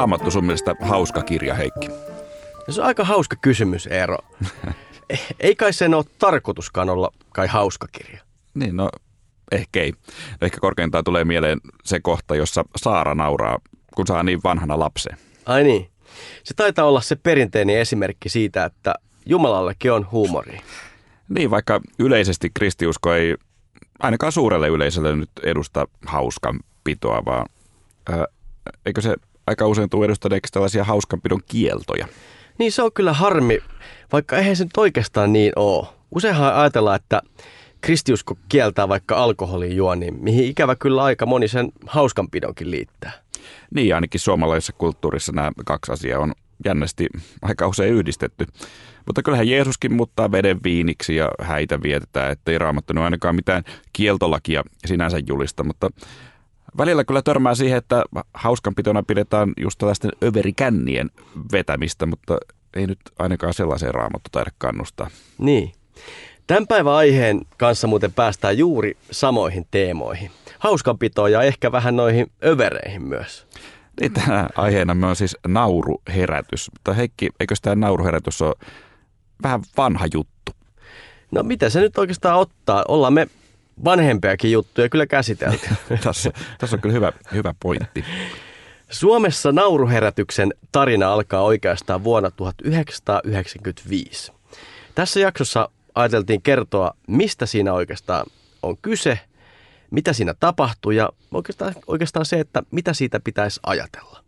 Raamattu sun mielestä hauska kirja, Heikki? No se on aika hauska kysymys, Eero. ei kai sen ole tarkoituskaan olla kai hauska kirja. Niin, no ehkä ei. Ehkä korkeintaan tulee mieleen se kohta, jossa Saara nauraa, kun saa niin vanhana lapsen. Ai niin. Se taitaa olla se perinteinen esimerkki siitä, että Jumalallekin on huumori. Niin, vaikka yleisesti kristiusko ei ainakaan suurelle yleisölle nyt edusta hauskan pitoa, vaan ää, eikö se aika usein tule edustaneeksi tällaisia hauskanpidon kieltoja? Niin se on kyllä harmi, vaikka eihän se nyt oikeastaan niin ole. Useinhan ajatellaan, että kristiusko kieltää vaikka alkoholin juoniin, mihin ikävä kyllä aika moni sen hauskanpidonkin liittää. Niin, ainakin suomalaisessa kulttuurissa nämä kaksi asiaa on jännästi aika usein yhdistetty. Mutta kyllähän Jeesuskin muuttaa veden viiniksi ja häitä vietetään, ettei raamattanut ainakaan mitään kieltolakia sinänsä julista, mutta välillä kyllä törmää siihen, että hauskanpitona pidetään just tällaisten överikännien vetämistä, mutta ei nyt ainakaan sellaiseen raamattu taida kannustaa. Niin. Tämän päivän aiheen kanssa muuten päästään juuri samoihin teemoihin. Hauskanpitoon ja ehkä vähän noihin övereihin myös. Niin, tänä aiheena me on siis nauruherätys. Mutta Heikki, eikö tämä nauruherätys ole vähän vanha juttu? No mitä se nyt oikeastaan ottaa? Ollaan me vanhempiakin juttuja kyllä käsitelty. tässä, tässä on kyllä hyvä, hyvä pointti. Suomessa nauruherätyksen tarina alkaa oikeastaan vuonna 1995. Tässä jaksossa ajateltiin kertoa, mistä siinä oikeastaan on kyse, mitä siinä tapahtuu ja oikeastaan, oikeastaan se, että mitä siitä pitäisi ajatella.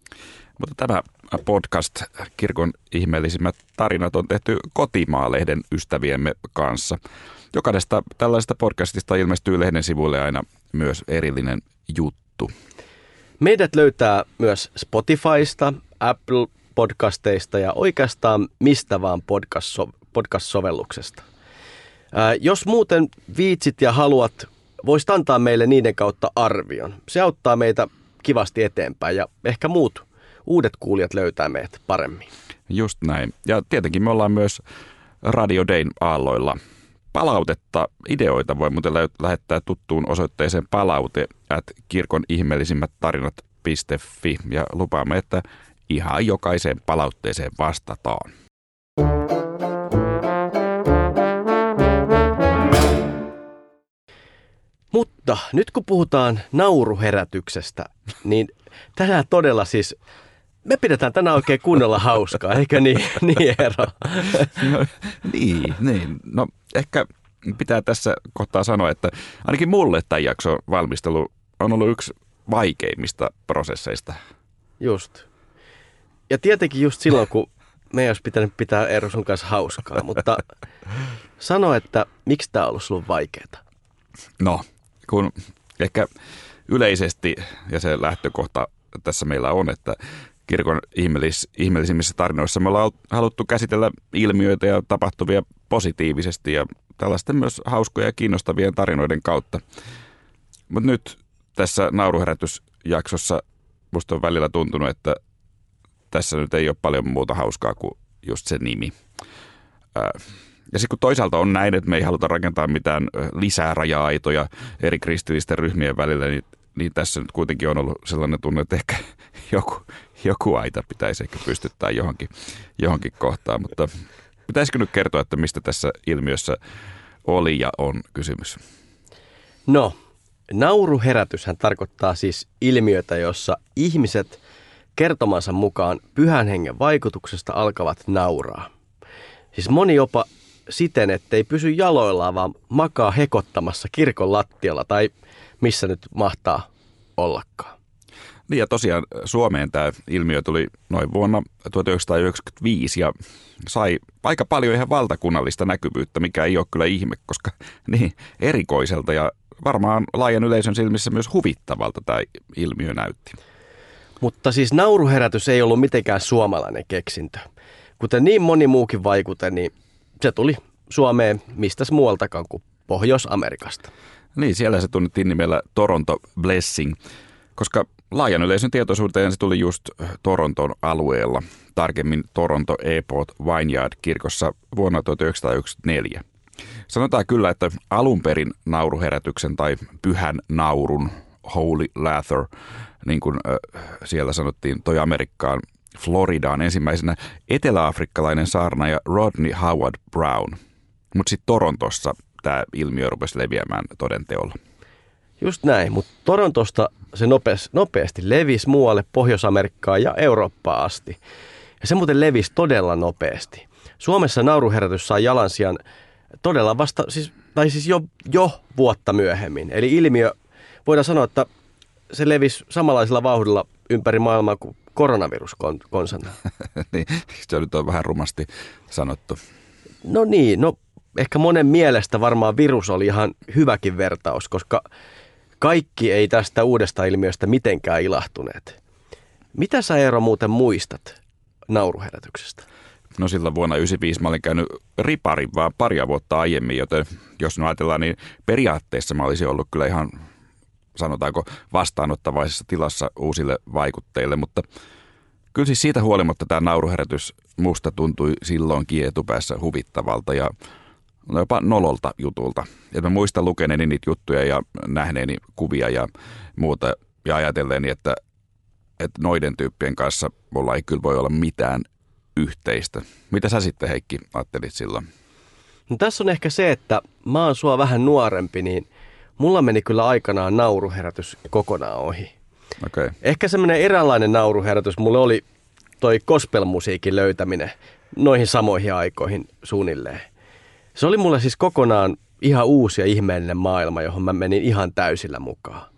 Mutta tämä podcast Kirkon ihmeellisimmät tarinat on tehty Kotimaa-lehden ystäviemme kanssa. Jokaisesta tällaisesta podcastista ilmestyy lehden sivuille aina myös erillinen juttu. Meidät löytää myös Spotifysta, Apple podcasteista ja oikeastaan mistä vaan podcast-sovelluksesta. Ää, jos muuten viitsit ja haluat, voisit antaa meille niiden kautta arvion. Se auttaa meitä kivasti eteenpäin ja ehkä muut uudet kuulijat löytää meidät paremmin. Just näin. Ja tietenkin me ollaan myös Radio Dayn aalloilla. Palautetta, ideoita voi muuten lähettää tuttuun osoitteeseen palaute at kirkon ihmeellisimmät tarinat.fi ja lupaamme, että ihan jokaiseen palautteeseen vastataan. Mutta nyt kun puhutaan nauruherätyksestä, niin tänään todella siis me pidetään tänään oikein kunnolla hauskaa, eikö niin, niin Eero? No, niin, niin. No ehkä pitää tässä kohtaa sanoa, että ainakin mulle tämän jakson valmistelu on ollut yksi vaikeimmista prosesseista. Just. Ja tietenkin just silloin, kun me ei olisi pitänyt pitää Eero sun kanssa hauskaa, mutta sano, että miksi tämä on ollut sulle vaikeaa? No, kun ehkä yleisesti ja se lähtökohta tässä meillä on, että kirkon ihmeellis, ihmeellisimmissä tarinoissa me ollaan haluttu käsitellä ilmiöitä ja tapahtuvia positiivisesti ja tällaisten myös hauskoja ja kiinnostavien tarinoiden kautta. Mutta nyt tässä nauruherätysjaksossa musta on välillä tuntunut, että tässä nyt ei ole paljon muuta hauskaa kuin just se nimi. Ja sitten kun toisaalta on näin, että me ei haluta rakentaa mitään lisää raja-aitoja eri kristillisten ryhmien välillä, niin, niin tässä nyt kuitenkin on ollut sellainen tunne, että ehkä joku, joku aita pitäisi ehkä pystyttää johonkin, johonkin kohtaan. Mutta pitäisikö nyt kertoa, että mistä tässä ilmiössä oli ja on kysymys? No, nauruherätyshän tarkoittaa siis ilmiötä, jossa ihmiset kertomansa mukaan pyhän hengen vaikutuksesta alkavat nauraa. Siis moni jopa siten, ettei pysy jaloillaan, vaan makaa hekottamassa kirkon lattialla tai missä nyt mahtaa ollakaan. Niin ja tosiaan Suomeen tämä ilmiö tuli noin vuonna 1995 ja sai aika paljon ihan valtakunnallista näkyvyyttä, mikä ei ole kyllä ihme, koska niin erikoiselta ja varmaan laajan yleisön silmissä myös huvittavalta tämä ilmiö näytti. Mutta siis nauruherätys ei ollut mitenkään suomalainen keksintö. Kuten niin moni muukin vaikute, niin se tuli Suomeen mistä muualtakaan kuin Pohjois-Amerikasta. Niin, siellä se tunnettiin nimellä Toronto Blessing, koska laajan yleisön tietoisuuteen se tuli just Toronton alueella, tarkemmin Toronto Airport Vineyard kirkossa vuonna 1994. Sanotaan kyllä, että alun perin nauruherätyksen tai pyhän naurun Holy Lather, niin kuin äh, siellä sanottiin, toi Amerikkaan Floridaan ensimmäisenä eteläafrikkalainen saarnaaja Rodney Howard Brown. Mutta sitten Torontossa tämä ilmiö rupesi leviämään todenteolla. Just näin, mutta Torontosta se nopeasti, nopeasti levisi muualle Pohjois-Amerikkaan ja Eurooppaan asti. Ja se muuten levisi todella nopeasti. Suomessa nauruherätys sai jalansijan todella vasta, siis, tai siis jo, jo vuotta myöhemmin. Eli ilmiö, voidaan sanoa, että se levisi samanlaisella vauhdilla ympäri maailmaa kuin koronavirus konsana. niin, se nyt on vähän rumasti sanottu. No niin, no ehkä monen mielestä varmaan virus oli ihan hyväkin vertaus, koska kaikki ei tästä uudesta ilmiöstä mitenkään ilahtuneet. Mitä sä Eero muuten muistat nauruherätyksestä? No silloin vuonna 1995 mä olin käynyt riparin vaan paria vuotta aiemmin, joten jos nyt ajatellaan, niin periaatteessa mä olisin ollut kyllä ihan sanotaanko vastaanottavaisessa tilassa uusille vaikutteille, mutta kyllä siis siitä huolimatta tämä nauruherätys musta tuntui silloinkin etupäässä huvittavalta ja jopa nololta jutulta. Ja mä muistan lukeneeni niitä juttuja ja nähneeni kuvia ja muuta ja ajatelleeni, että, että noiden tyyppien kanssa mulla ei kyllä voi olla mitään yhteistä. Mitä sä sitten Heikki ajattelit silloin? No tässä on ehkä se, että mä oon sua vähän nuorempi, niin mulla meni kyllä aikanaan nauruherätys kokonaan ohi. Okay. Ehkä semmoinen eräänlainen nauruherätys mulle oli toi gospelmusiikin löytäminen noihin samoihin aikoihin suunnilleen. Se oli mulle siis kokonaan ihan uusi ja ihmeellinen maailma, johon mä menin ihan täysillä mukaan.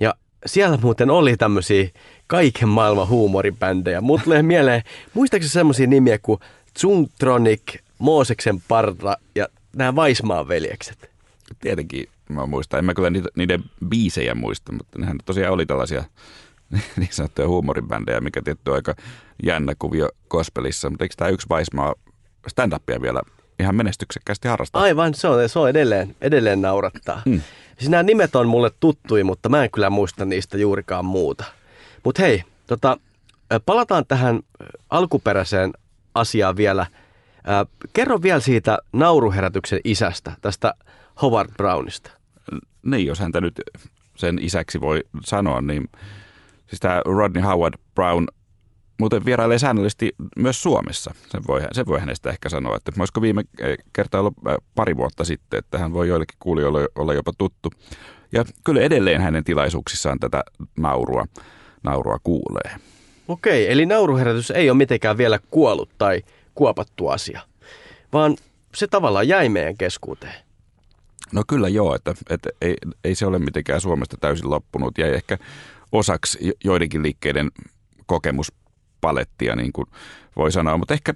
Ja siellä muuten oli tämmöisiä kaiken maailman huumoribändejä. Mut tulee mieleen, muistaakseni semmoisia nimiä kuin Zuntronic, Mooseksen parta ja nämä Vaismaan veljekset? Tietenkin mä muistan. En mä kyllä niitä, niiden biisejä muista, mutta nehän tosiaan oli tällaisia niin sanottuja huumoribändejä, mikä tietty on aika jännä kuvio gospelissa. Mutta eikö tämä yksi Vaismaa stand-upia vielä ihan menestyksekkäästi harrastaa? Aivan, se on, se on edelleen, edelleen naurattaa. Hmm. Siis nämä nimet on mulle tuttui, mutta mä en kyllä muista niistä juurikaan muuta. Mutta hei, tota, palataan tähän alkuperäiseen asiaan vielä. kerro vielä siitä nauruherätyksen isästä, tästä Howard Brownista. Niin, jos häntä nyt sen isäksi voi sanoa, niin siis tämä Rodney Howard Brown muuten vierailee säännöllisesti myös Suomessa. Sen voi, sen voi hänestä ehkä sanoa, että olisiko viime kertaa ollut pari vuotta sitten, että hän voi joillekin kuulijoille olla jopa tuttu. Ja kyllä edelleen hänen tilaisuuksissaan tätä naurua naurua kuulee. Okei, eli nauruherätys ei ole mitenkään vielä kuollut tai kuopattu asia, vaan se tavallaan jäi meidän keskuuteen. No kyllä joo, että, että ei, ei se ole mitenkään Suomesta täysin loppunut ja ehkä osaksi joidenkin liikkeiden kokemuspalettia, niin kuin voi sanoa, mutta ehkä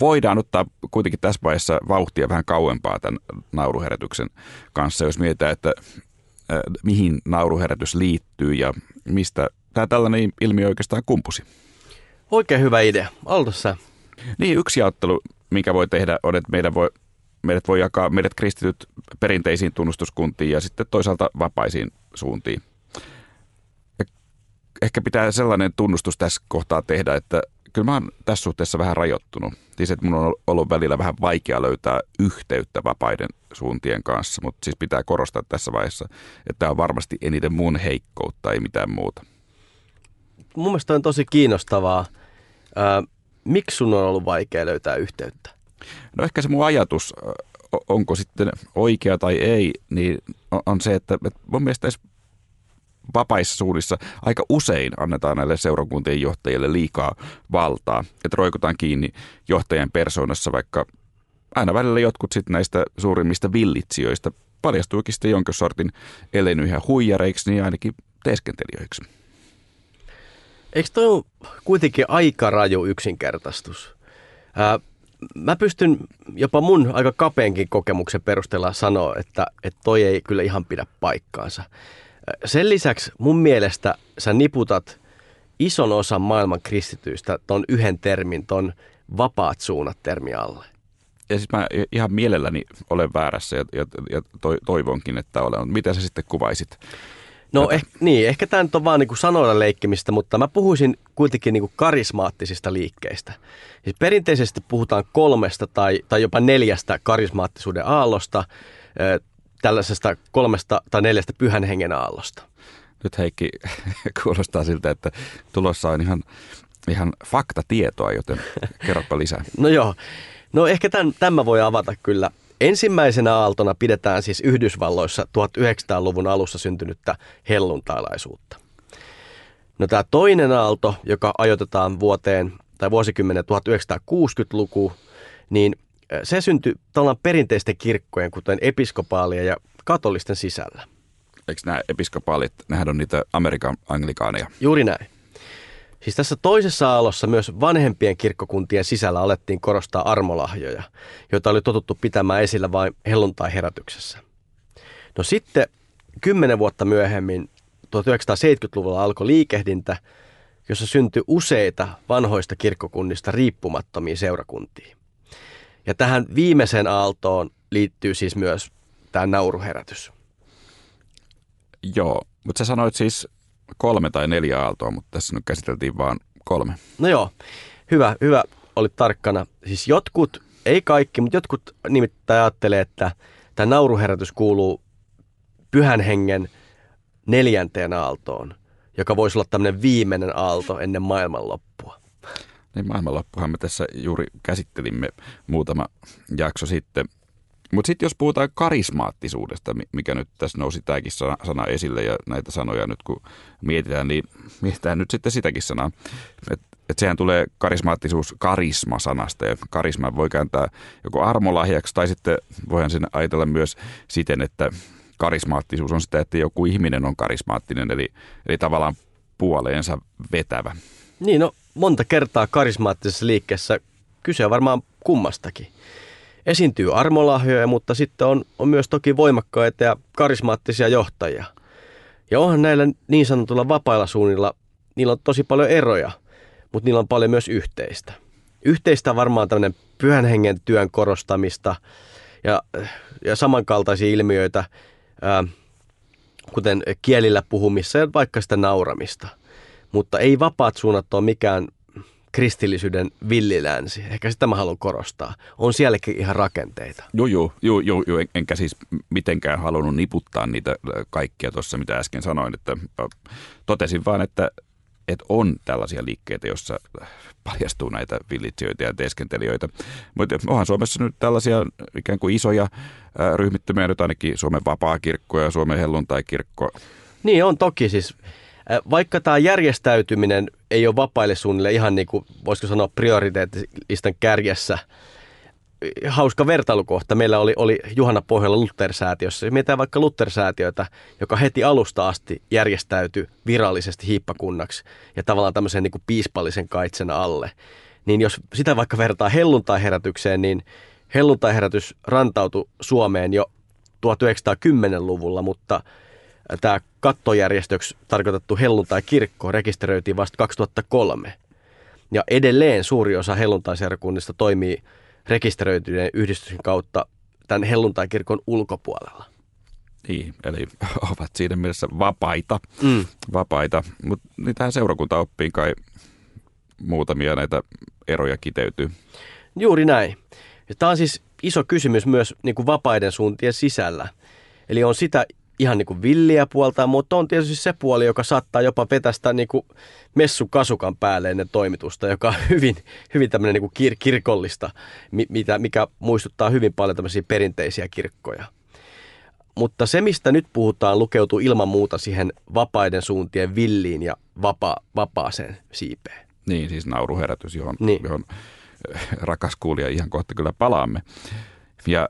voidaan ottaa kuitenkin tässä vaiheessa vauhtia vähän kauempaa tämän nauruherätyksen kanssa, jos mietitään, että äh, mihin nauruherätys liittyy ja mistä tämä tällainen ilmiö oikeastaan kumpusi. Oikein hyvä idea. Aloita Niin, yksi jaottelu, mikä voi tehdä, on, että meidän voi, meidät voi jakaa meidät kristityt perinteisiin tunnustuskuntiin ja sitten toisaalta vapaisiin suuntiin. Ehkä pitää sellainen tunnustus tässä kohtaa tehdä, että kyllä mä oon tässä suhteessa vähän rajoittunut. Siis että mun on ollut välillä vähän vaikea löytää yhteyttä vapaiden suuntien kanssa, mutta siis pitää korostaa tässä vaiheessa, että tämä on varmasti eniten mun heikkoutta, ei mitään muuta mun mielestä on tosi kiinnostavaa. Miksi sun on ollut vaikea löytää yhteyttä? No ehkä se mun ajatus, onko sitten oikea tai ei, niin on se, että mun mielestä vapaissa suunnissa aika usein annetaan näille seurakuntien johtajille liikaa valtaa, että roikutaan kiinni johtajan persoonassa, vaikka aina välillä jotkut sitten näistä suurimmista villitsijoista paljastuikin sitten jonkin sortin ellei huijareiksi, niin ainakin teeskentelijöiksi. Eikö toi ole kuitenkin aika raju yksinkertaistus? Ää, mä pystyn jopa mun aika kapeenkin kokemuksen perusteella sanoa, että, että toi ei kyllä ihan pidä paikkaansa. Sen lisäksi mun mielestä sä niputat ison osan maailman kristityistä ton yhden termin, ton vapaat suunnat termi alle. Ja siis mä ihan mielelläni olen väärässä ja, ja, ja toivonkin, että olen. Mitä sä sitten kuvaisit? No eh, niin, ehkä tämä nyt on vaan niin kuin sanoilla leikkimistä, mutta mä puhuisin kuitenkin niin kuin karismaattisista liikkeistä. Siis perinteisesti puhutaan kolmesta tai, tai jopa neljästä karismaattisuuden aallosta, tällaisesta kolmesta tai neljästä pyhän hengen aallosta. Nyt Heikki kuulostaa siltä, että tulossa on ihan, ihan faktatietoa, joten kerropa lisää. No joo, no ehkä tämän, tämän voi avata kyllä. Ensimmäisenä aaltona pidetään siis Yhdysvalloissa 1900-luvun alussa syntynyttä helluntailaisuutta. No tämä toinen aalto, joka ajoitetaan vuoteen tai vuosikymmenen 1960-luku, niin se syntyi tällainen perinteisten kirkkojen, kuten episkopaalien ja katolisten sisällä. Eikö nämä episkopaalit, nehän on niitä Amerikan anglikaaneja? Juuri näin. Siis tässä toisessa aallossa myös vanhempien kirkkokuntien sisällä alettiin korostaa armolahjoja, joita oli totuttu pitämään esillä vain helluntai-herätyksessä. No sitten kymmenen vuotta myöhemmin, 1970-luvulla alkoi liikehdintä, jossa syntyi useita vanhoista kirkkokunnista riippumattomia seurakuntia. Ja tähän viimeiseen aaltoon liittyy siis myös tämä nauruherätys. Joo, mutta sä sanoit siis kolme tai neljä aaltoa, mutta tässä nyt käsiteltiin vain kolme. No joo, hyvä, hyvä oli tarkkana. Siis jotkut, ei kaikki, mutta jotkut nimittäin ajattelee, että tämä nauruherätys kuuluu pyhän hengen neljänteen aaltoon, joka voisi olla tämmöinen viimeinen aalto ennen maailmanloppua. Niin maailmanloppuhan me tässä juuri käsittelimme muutama jakso sitten. Mutta sitten jos puhutaan karismaattisuudesta, mikä nyt tässä nousi tämäkin sana, sana esille ja näitä sanoja nyt kun mietitään, niin mietitään nyt sitten sitäkin sanaa. Että et sehän tulee karismaattisuus karisma-sanasta ja karisma voi kääntää joko armolahjaksi tai sitten voihan sen ajatella myös siten, että karismaattisuus on sitä, että joku ihminen on karismaattinen, eli, eli tavallaan puoleensa vetävä. Niin, no monta kertaa karismaattisessa liikkeessä kyse on varmaan kummastakin. Esiintyy armolahjoja, mutta sitten on, on myös toki voimakkaita ja karismaattisia johtajia. Ja onhan näillä niin sanotulla vapailla suunnilla, niillä on tosi paljon eroja, mutta niillä on paljon myös yhteistä. Yhteistä varmaan tämmöinen pyhän hengen työn korostamista ja, ja samankaltaisia ilmiöitä, ää, kuten kielillä puhumissa ja vaikka sitä nauramista. Mutta ei vapaat suunnat ole mikään kristillisyyden villilänsi. Ehkä sitä mä haluan korostaa. On sielläkin ihan rakenteita. Joo, joo, joo, joo, joo. enkä siis mitenkään halunnut niputtaa niitä kaikkia tuossa, mitä äsken sanoin. Että totesin vaan, että, että on tällaisia liikkeitä, joissa paljastuu näitä villitsijöitä ja teeskentelijöitä. Mutta onhan Suomessa nyt tällaisia ikään kuin isoja ryhmittymiä, nyt ainakin Suomen vapaa-kirkko ja Suomen helluntai-kirkko. Niin on toki siis vaikka tämä järjestäytyminen ei ole vapaille suunnille ihan niin kuin, voisiko sanoa prioriteettistan kärjessä, hauska vertailukohta. Meillä oli, oli Juhana Pohjalla Luther-säätiössä. Mietitään vaikka Luther-säätiötä, joka heti alusta asti järjestäytyi virallisesti hiippakunnaksi ja tavallaan tämmöisen niin kuin piispallisen kaitsen alle. Niin jos sitä vaikka vertaa helluntai-herätykseen, niin helluntai-herätys rantautui Suomeen jo 1910-luvulla, mutta tämä kattojärjestöksi tarkoitettu helluntai-kirkko rekisteröitiin vasta 2003. Ja edelleen suuri osa helluntai-seurakunnista toimii rekisteröityjen yhdistyksen kautta tämän helluntai-kirkon ulkopuolella. Niin, eli ovat siinä mielessä vapaita, mm. vapaita. mutta niin tähän seurakuntaoppiin kai muutamia näitä eroja kiteytyy. Juuri näin. Ja tämä on siis iso kysymys myös niin kuin vapaiden suuntien sisällä. Eli on sitä ihan niin kuin villiä puolta, mutta on tietysti se puoli, joka saattaa jopa vetästä niin kuin messukasukan päälle ennen toimitusta, joka on hyvin, hyvin tämmöinen niin kuin kir- kirkollista, mitä, mikä muistuttaa hyvin paljon tämmöisiä perinteisiä kirkkoja. Mutta se, mistä nyt puhutaan, lukeutuu ilman muuta siihen vapaiden suuntien villiin ja vapa, vapaaseen siipeen. Niin, siis nauruherätys, johon, niin. johon eh, rakas kuulija ihan kohta kyllä palaamme. Ja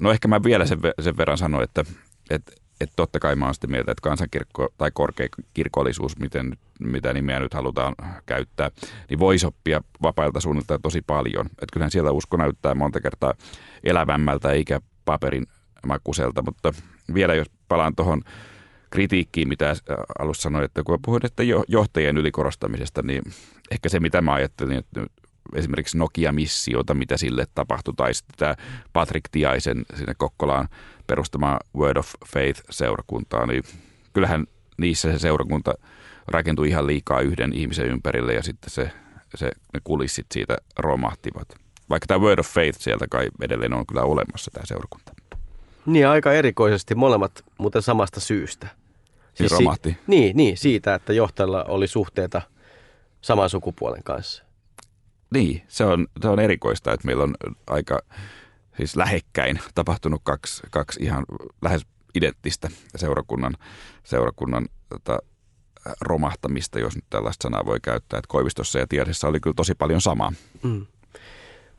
no ehkä mä vielä sen, sen verran sanoin, että, että että totta kai mä oon sitä mieltä, että kansankirkko tai korkeakirkollisuus, miten, mitä nimiä nyt halutaan käyttää, niin voisi oppia vapailta suunnilta tosi paljon. Että kyllähän siellä usko näyttää monta kertaa elävämmältä eikä paperin makuselta, mutta vielä jos palaan tuohon kritiikkiin, mitä alussa sanoin, että kun puhuin että johtajien ylikorostamisesta, niin ehkä se, mitä mä ajattelin, että esimerkiksi Nokia-missiota, mitä sille tapahtui, tai sitten tämä Patrick Tiaisen sinne Kokkolaan perustamaan Word of Faith-seurakuntaa, niin kyllähän niissä se seurakunta rakentui ihan liikaa yhden ihmisen ympärille ja sitten se, se, ne kulissit siitä romahtivat. Vaikka tämä Word of Faith sieltä kai edelleen on kyllä olemassa tämä seurakunta. Niin aika erikoisesti molemmat, mutta samasta syystä. Siis romahti. Si- niin, niin, siitä, että johtajalla oli suhteita saman sukupuolen kanssa. Niin, se on, se on erikoista, että meillä on aika siis lähekkäin tapahtunut kaksi, kaksi ihan lähes identtistä seurakunnan, seurakunnan tota, romahtamista, jos nyt tällaista sanaa voi käyttää. Että Koivistossa ja Tiedessä oli kyllä tosi paljon samaa. Mm.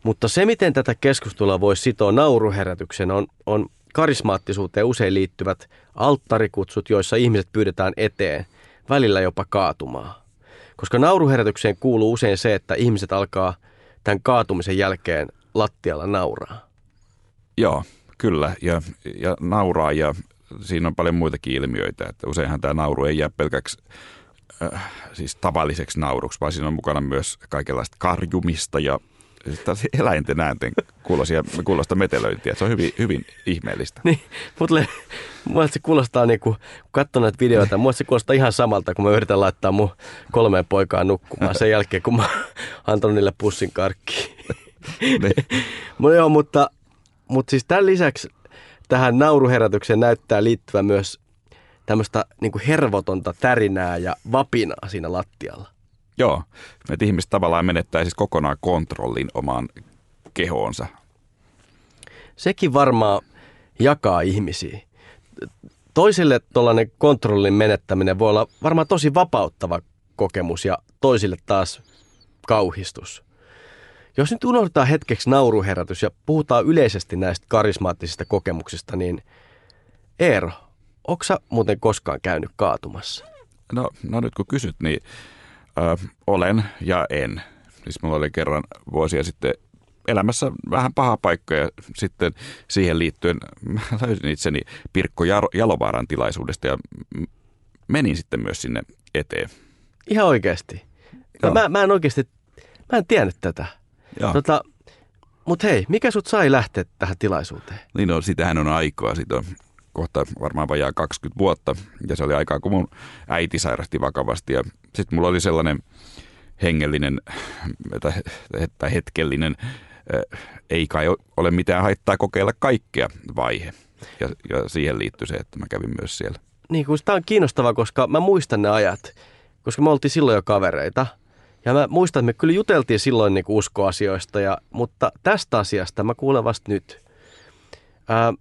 Mutta se, miten tätä keskustelua voi sitoa nauruherätyksen, on, on karismaattisuuteen usein liittyvät alttarikutsut, joissa ihmiset pyydetään eteen, välillä jopa kaatumaan. Koska nauruherätykseen kuuluu usein se, että ihmiset alkaa tämän kaatumisen jälkeen lattialla nauraa. Joo, kyllä. Ja, ja nauraa ja siinä on paljon muitakin ilmiöitä. Että useinhan tämä nauru ei jää pelkäksi äh, siis tavalliseksi nauruksi, vaan siinä on mukana myös kaikenlaista karjumista ja eläinten äänten kuulosia, kuulosta metelöintiä. Se on hyvin, hyvin ihmeellistä. Niin, mutta mulle se kuulostaa, niin kuin, kun katson näitä videoita, mulle se kuulostaa ihan samalta, kun mä yritän laittaa mun kolmeen poikaan nukkumaan sen jälkeen, kun mä antanut niille pussin karkkiin. Niin. joo, mutta, mutta siis tämän lisäksi tähän nauruherätykseen näyttää liittyvä myös tämmöistä niin hervotonta tärinää ja vapinaa siinä lattialla. Joo, että ihmiset tavallaan menettää siis kokonaan kontrollin omaan kehoonsa. Sekin varmaan jakaa ihmisiä. Toisille tuollainen kontrollin menettäminen voi olla varmaan tosi vapauttava kokemus ja toisille taas kauhistus. Jos nyt unohdetaan hetkeksi nauruherätys ja puhutaan yleisesti näistä karismaattisista kokemuksista, niin Eero, onko muuten koskaan käynyt kaatumassa? No, no nyt kun kysyt, niin Ö, olen ja en. Siis mulla oli kerran vuosia sitten elämässä vähän paha paikka ja sitten siihen liittyen mä löysin itseni Pirkko Jalovaaran tilaisuudesta ja menin sitten myös sinne eteen. Ihan oikeasti? No, mä, mä en oikeasti, mä en tiennyt tätä. Tota, Mutta hei, mikä sut sai lähteä tähän tilaisuuteen? Niin no, sitähän on aikaa. Siitä on kohta varmaan vajaa 20 vuotta. Ja se oli aikaa, kun mun äiti sairasti vakavasti. Ja sitten mulla oli sellainen hengellinen tai hetkellinen, ei kai ole mitään haittaa kokeilla kaikkea vaihe. Ja, ja siihen liittyy se, että mä kävin myös siellä. Niin, kun tämä on kiinnostavaa, koska mä muistan ne ajat, koska me oltiin silloin jo kavereita. Ja mä muistan, että me kyllä juteltiin silloin niin uskoasioista, ja, mutta tästä asiasta mä kuulen vasta nyt. Ää,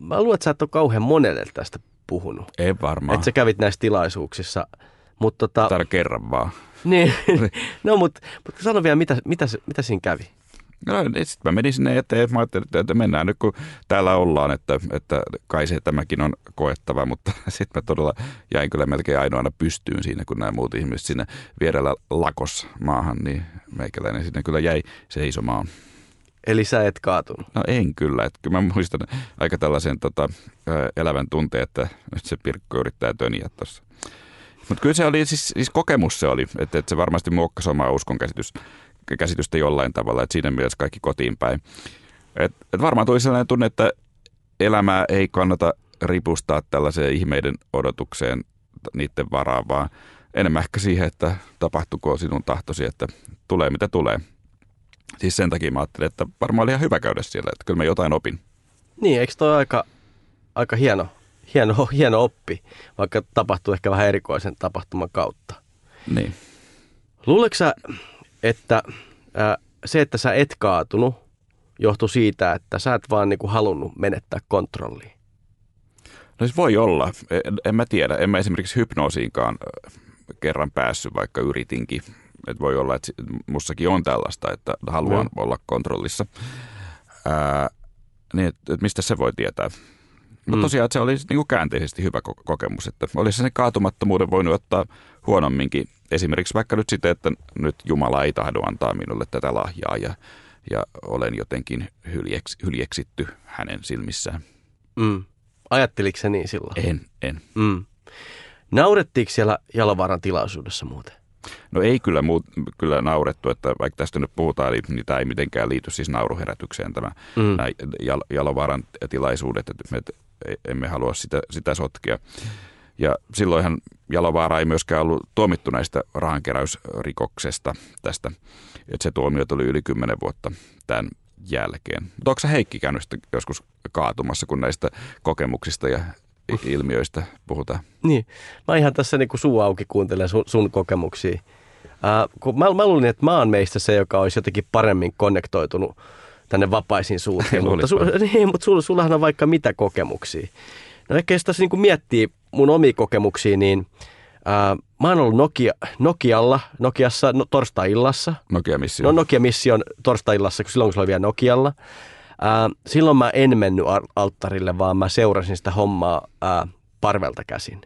mä luulen, että sä et ole kauhean monelle tästä puhunut. Ei varmaan. Että sä kävit näissä tilaisuuksissa. Mut tota, Täällä kerran vaan. niin, no mutta mut sano vielä, mitä, mitä, mitä siinä kävi? No sitten mä menin sinne eteen, mä ajattelin, että mennään nyt kun täällä ollaan, että, että kai se tämäkin on koettava, mutta sitten mä todella jäin kyllä melkein ainoana pystyyn siinä, kun nämä muut ihmiset sinne vierellä lakos maahan, niin meikäläinen sinne kyllä jäi seisomaan. Eli sä et kaatunut? No en kyllä. Että kyllä mä muistan aika tällaisen tota, elävän tunteen, että nyt se Pirkko yrittää töniä tuossa. Mutta kyllä se oli, siis, siis kokemus se oli, että, että se varmasti muokkasi omaa uskon käsitys, käsitystä jollain tavalla, että siinä mielessä kaikki kotiin päin. Et, et varmaan tuli sellainen tunne, että elämää ei kannata ripustaa tällaiseen ihmeiden odotukseen niiden varaan, vaan enemmän ehkä siihen, että tapahtuko sinun tahtosi, että tulee mitä tulee. Siis sen takia mä ajattelin, että varmaan oli ihan hyvä käydä siellä, että kyllä mä jotain opin. Niin, eikö toi aika, aika hieno, hieno, hieno oppi, vaikka tapahtuu ehkä vähän erikoisen tapahtuman kautta. Niin. Luuletko sä, että ää, se, että sä et kaatunut, johtui siitä, että sä et vaan niinku halunnut menettää kontrollia? No siis voi olla. En, en mä tiedä. En mä esimerkiksi hypnoosiinkaan kerran päässyt, vaikka yritinkin. Et voi olla, että mussakin on tällaista, että haluan no. olla kontrollissa. Ää, niin, että et mistä se voi tietää. Mutta mm. tosiaan että se oli niin käänteisesti hyvä kokemus, että olisi sen kaatumattomuuden voinut ottaa huonomminkin. Esimerkiksi vaikka nyt sitten, että nyt Jumala ei tahdo antaa minulle tätä lahjaa ja, ja olen jotenkin hyljeks, hyljeksitty hänen silmissään. Mm. Ajatteliko se niin silloin? En, en. Mm. Naurettiinko siellä Jalovaaran tilaisuudessa muuten? No ei kyllä, muut, kyllä naurettu, että vaikka tästä nyt puhutaan, niin, niin tämä ei mitenkään liity siis nauruherätykseen tämä mm. nämä jal, Jalovaaran tilaisuudet, että me emme halua sitä, sitä sotkea. Ja silloinhan Jalovaara ei myöskään ollut tuomittu näistä rahankeräysrikoksesta tästä, että se tuomio tuli yli kymmenen vuotta tämän jälkeen. Mutta onko Heikki käynyt joskus kaatumassa, kun näistä kokemuksista ja ilmiöistä puhutaan. Niin, mä ihan tässä niin suu auki kuuntelen sun, sun kokemuksia. Ää, kun mä, mä luulin, että mä oon meistä se, joka olisi jotenkin paremmin konnektoitunut tänne vapaisiin suuntiin. mutta, su, niin, mutta sul, sullahan on vaikka mitä kokemuksia. No ehkä jos tässä niin kuin miettii mun omia kokemuksia, niin ää, mä oon ollut Nokia, Nokialla, Nokiassa no, torstai-illassa. Nokia-missio. No Nokia-mission torstai-illassa, kun silloin kun se oli vielä Nokialla. Ää, silloin mä en mennyt al- alttarille, vaan mä seurasin sitä hommaa ää, parvelta käsin.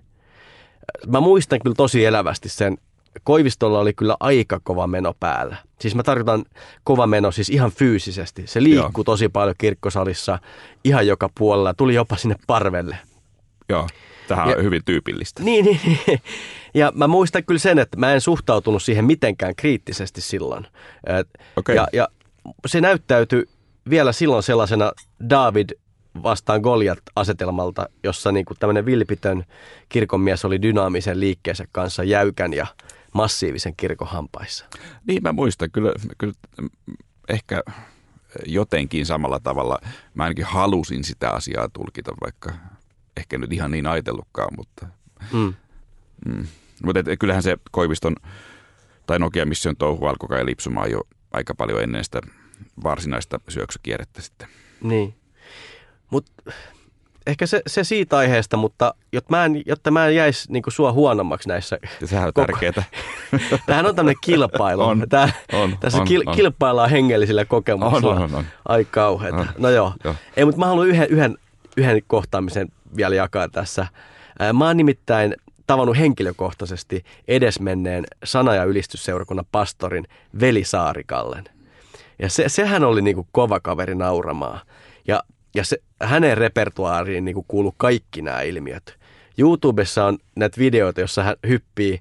Mä muistan kyllä tosi elävästi sen. Koivistolla oli kyllä aika kova meno päällä. Siis mä tarkoitan kova meno siis ihan fyysisesti. Se liikkuu Joo. tosi paljon kirkkosalissa ihan joka puolella. Tuli jopa sinne parvelle. Joo, tähän Ja- on hyvin tyypillistä. Niin, niin, niin. Ja mä muistan kyllä sen, että mä en suhtautunut siihen mitenkään kriittisesti silloin. Okei. ja, ja se näyttäytyi vielä silloin sellaisena David vastaan Goliat asetelmalta, jossa niin kuin tämmöinen vilpitön kirkonmies oli dynaamisen liikkeensä kanssa jäykän ja massiivisen kirkon hampaissa. Niin mä muistan, kyllä, kyllä ehkä jotenkin samalla tavalla. Mä ainakin halusin sitä asiaa tulkita, vaikka ehkä nyt ihan niin ajatellutkaan, mutta, Mm. mm. mutta et, kyllähän se Koiviston tai Nokia-mission touhu alkoi kai lipsumaan jo aika paljon ennen sitä varsinaista syöksykierrettä sitten. Niin. Mut ehkä se, se siitä aiheesta, mutta jotta mä en, jotta mä en jäisi niin sua huonommaksi näissä Ja sehän on Koko- tärkeää. Tämähän on tämmöinen kilpailu. On, Tää, on, tässä on, kil, on. kilpaillaan hengellisillä kokemuksilla. On, on, on. Ai kauheeta. On. No joo. Joo. Ei, mutta mä haluan yhden, yhden, yhden kohtaamisen vielä jakaa tässä. Mä oon nimittäin tavannut henkilökohtaisesti edesmenneen sana- ja ylistysseurakunnan pastorin Veli Saarikallen. Ja se, sehän oli niinku kova kaveri nauramaa. Ja, ja se, hänen repertuaariin niinku kuuluu kaikki nämä ilmiöt. YouTubessa on näitä videoita, jossa hän hyppii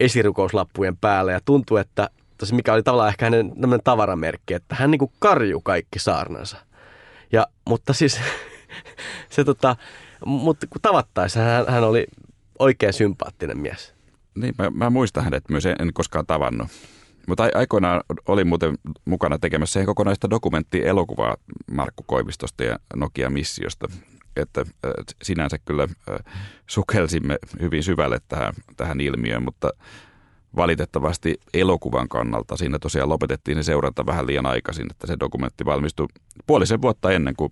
esirukouslappujen päälle ja tuntuu, että tosi mikä oli tavallaan ehkä hänen tavaramerkki, että hän niinku karjuu kaikki saarnansa. Ja, mutta siis se tota, mutta kun tavattaessa hän, hän oli oikein sympaattinen mies. Niin, mä, mä muistan hänet myös, en koskaan tavannut. Mutta ai- aikoinaan olin muuten mukana tekemässä siihen kokonaista dokumenttielokuvaa Markku Koivistosta ja Nokia-missiosta. Että sinänsä kyllä sukelsimme hyvin syvälle tähän, tähän ilmiöön, mutta valitettavasti elokuvan kannalta siinä tosiaan lopetettiin se seuranta vähän liian aikaisin, että se dokumentti valmistui puolisen vuotta ennen kuin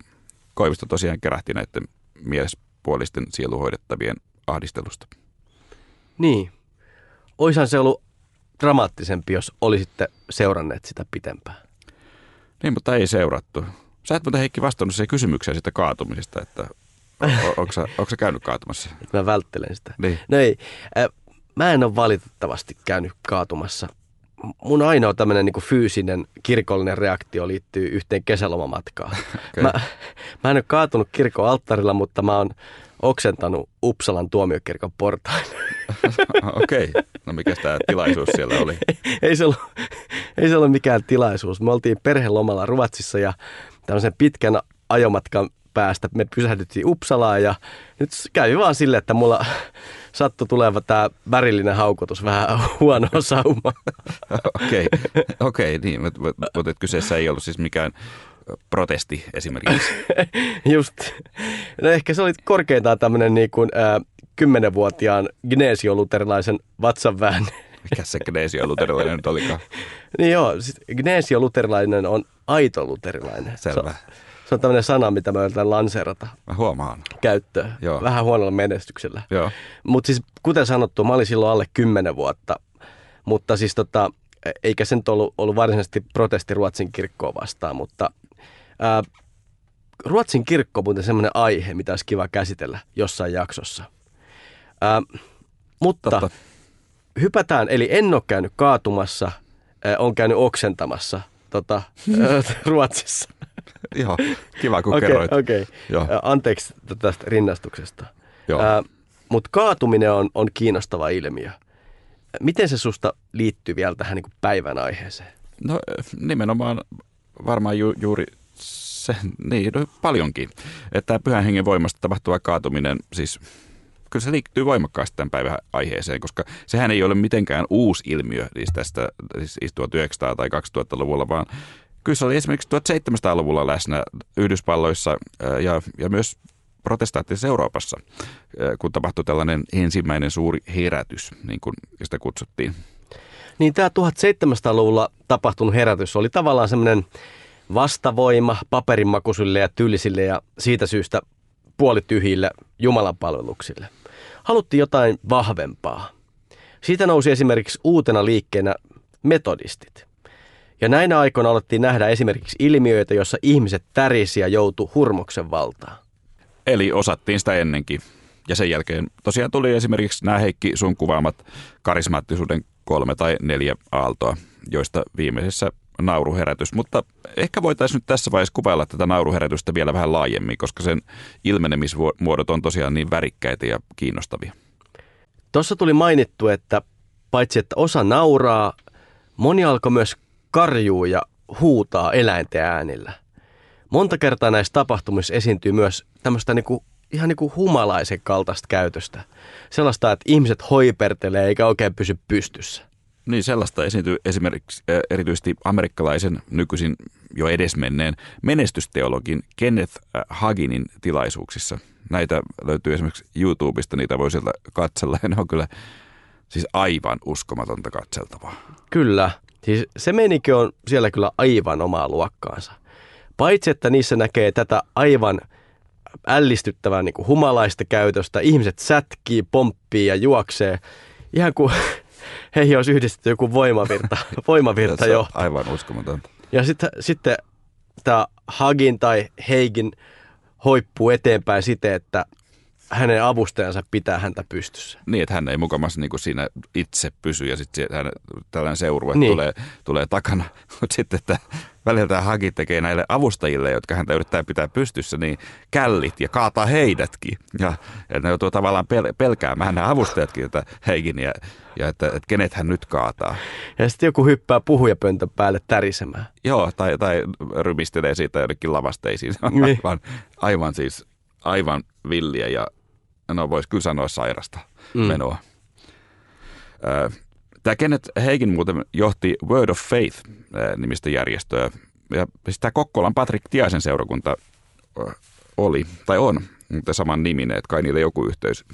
Koivisto tosiaan kerähti näiden miespuolisten sieluhoidettavien ahdistelusta. Niin. Oishan se ollut dramaattisempi, jos olisitte seuranneet sitä pitempään. Niin, mutta ei seurattu. Sä et muuten Heikki vastannut siihen kysymykseen sitä kaatumisesta, että onko sä, onko sä käynyt kaatumassa? Mä välttelen sitä. Niin. No ei. Mä en ole valitettavasti käynyt kaatumassa. Mun ainoa tämmöinen niin fyysinen kirkollinen reaktio liittyy yhteen kesälomamatkaan. Okei. Mä, mä en ole kaatunut kirkon alttarilla, mutta mä oon oksentanut Uppsalan tuomiokirkon portaan. Okei, okay. no mikä tämä tilaisuus siellä oli? ei, se ollut, ei se ollut mikään tilaisuus. Me oltiin perhelomalla Ruotsissa ja tämmöisen pitkän ajomatkan päästä me pysähdyttiin Uppsalaan ja nyt kävi vaan sille, että mulla sattui tuleva tämä värillinen haukotus vähän huonoa saumaa. Okei, okay. okay, niin, mutta kyseessä ei ollut siis mikään protesti esimerkiksi. Just. No ehkä se oli korkeintaan tämmöinen niin kuin, äh, kymmenenvuotiaan gneesioluterilaisen vatsanvään. Mikä se Gneesio luterilainen nyt olikaan? niin joo, siis gneesioluterilainen on aito luterilainen. Selvä. Se, se on tämmöinen sana, mitä mä yritän lanseerata Mä huomaan. käyttöön. Joo. Vähän huonolla menestyksellä. Joo. Mutta siis kuten sanottu, mä olin silloin alle 10 vuotta. Mutta siis tota, eikä se nyt ollut, ollut varsinaisesti protesti Ruotsin kirkkoa vastaan, mutta ää, Ruotsin kirkko on muuten semmoinen aihe, mitä olisi kiva käsitellä jossain jaksossa. Ää, mutta Totta. hypätään, eli en ole käynyt kaatumassa, ää, on käynyt oksentamassa tota, ää, Ruotsissa. Joo, kiva kun Okei, kerroit. okei. Joo. Anteeksi tästä rinnastuksesta. Mutta kaatuminen on, on kiinnostava ilmiö. Miten se susta liittyy vielä tähän niin päivän aiheeseen? No nimenomaan varmaan ju, juuri se, niin no, paljonkin. Että pyhän hengen voimasta tapahtuva kaatuminen, siis kyllä se liittyy voimakkaasti tämän päivän aiheeseen, koska sehän ei ole mitenkään uusi ilmiö siis tästä siis 1900- tai 2000-luvulla, vaan kyllä se oli esimerkiksi 1700-luvulla läsnä Yhdysvalloissa ää, ja, ja myös protestaattisessa Euroopassa, kun tapahtui tällainen ensimmäinen suuri herätys, niin kuin sitä kutsuttiin. Niin tämä 1700-luvulla tapahtunut herätys oli tavallaan semmoinen vastavoima paperinmakuisille ja tyllisille ja siitä syystä puolityhjille Jumalan palveluksille. Haluttiin jotain vahvempaa. Siitä nousi esimerkiksi uutena liikkeenä metodistit. Ja näinä aikoina alettiin nähdä esimerkiksi ilmiöitä, joissa ihmiset tärisi ja joutui hurmoksen valtaan. Eli osattiin sitä ennenkin. Ja sen jälkeen tosiaan tuli esimerkiksi nämä Heikki sun kuvaamat karismaattisuuden kolme tai neljä aaltoa, joista viimeisessä nauruherätys. Mutta ehkä voitaisiin nyt tässä vaiheessa kuvailla tätä nauruherätystä vielä vähän laajemmin, koska sen ilmenemismuodot on tosiaan niin värikkäitä ja kiinnostavia. Tuossa tuli mainittu, että paitsi että osa nauraa, moni alkoi myös karjuu ja huutaa eläinten äänillä. Monta kertaa näissä tapahtumissa esiintyy myös tämmöistä niinku, ihan niinku humalaisen kaltaista käytöstä. Sellaista, että ihmiset hoipertelee eikä oikein pysy pystyssä. Niin, sellaista esiintyy esimerkiksi erityisesti amerikkalaisen nykyisin jo edesmenneen menestysteologin Kenneth Haginin tilaisuuksissa. Näitä löytyy esimerkiksi YouTubesta, niitä voi sieltä katsella ja ne on kyllä siis aivan uskomatonta katseltavaa. Kyllä. Siis se meininki on siellä kyllä aivan omaa luokkaansa. Paitsi, että niissä näkee tätä aivan ällistyttävää niin kuin humalaista käytöstä. Ihmiset sätkii, pomppii ja juoksee. Ihan kuin heihin olisi yhdistetty joku voimavirta, voimavirta jo. Aivan uskomatonta. Ja sitten sit tämä Hagin tai Heigin hoippuu eteenpäin siten, että hänen avustajansa pitää häntä pystyssä. Niin, että hän ei mukamassa niin siinä itse pysy ja sitten tällainen seurue niin. tulee, tulee takana. Mutta sitten, että välillä tämä Hagi tekee näille avustajille, jotka häntä yrittää pitää pystyssä, niin källit ja kaataa heidätkin. Ja, ja ne joutuu tavallaan pel- pelkäämään nämä avustajatkin, että heikin ja, ja että, että kenet hän nyt kaataa. Ja sitten joku hyppää puhujapöntön päälle tärisemään. Joo, tai, tai rymistelee siitä jonnekin lavasteisiin. Niin. aivan, aivan siis aivan villiä ja no voisi kyllä sanoa sairasta mm. menoa. Tämä Kenneth Heikin muuten johti Word of Faith-nimistä järjestöä. Ja siis tämä Kokkolan Patrick Tiaisen seurakunta oli, tai on, mutta saman niminen, että kai niillä joku yhteys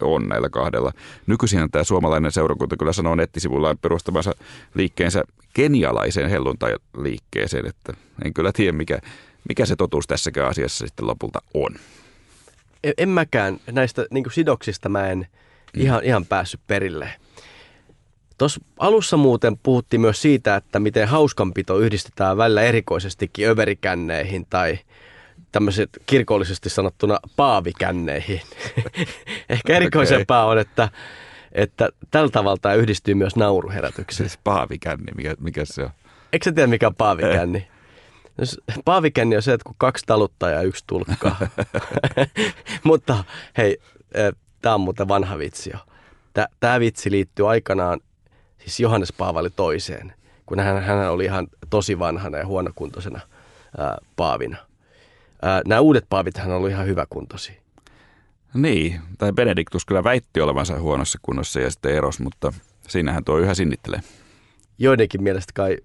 on näillä kahdella. Nykyisin tämä suomalainen seurakunta kyllä sanoo nettisivullaan perustamansa liikkeensä kenialaiseen helluntai-liikkeeseen, että en kyllä tiedä mikä, mikä se totuus tässäkään asiassa sitten lopulta on en, en mäkään näistä niin sidoksista mä en mm. ihan, ihan päässyt perille. Tuossa alussa muuten puhuttiin myös siitä, että miten hauskanpito yhdistetään välillä erikoisestikin överikänneihin tai tämmöiset kirkollisesti sanottuna paavikänneihin. Ehkä erikoisempaa okay. on, että, että tällä tavalla tämä yhdistyy myös nauruherätykseen. Siis paavikänni, mikä, mikä se on? Eikö sä tiedä, mikä on paavikänni? Eh. Paavikänni on se, että kun kaksi taluttaa ja yksi tulkkaa. Mutta hei, tämä on muuten vanha vitsi jo. Tämä vitsi liittyy aikanaan siis Johannes Paavali toiseen, kun hän, hän oli ihan tosi vanhana ja huonokuntoisena ää, paavina. Ää, nämä uudet paavit hän on ollut ihan hyväkuntoisia. Niin, tai Benediktus kyllä väitti olevansa huonossa kunnossa ja sitten eros, mutta siinähän tuo yhä sinnittelee. Joidenkin mielestä kai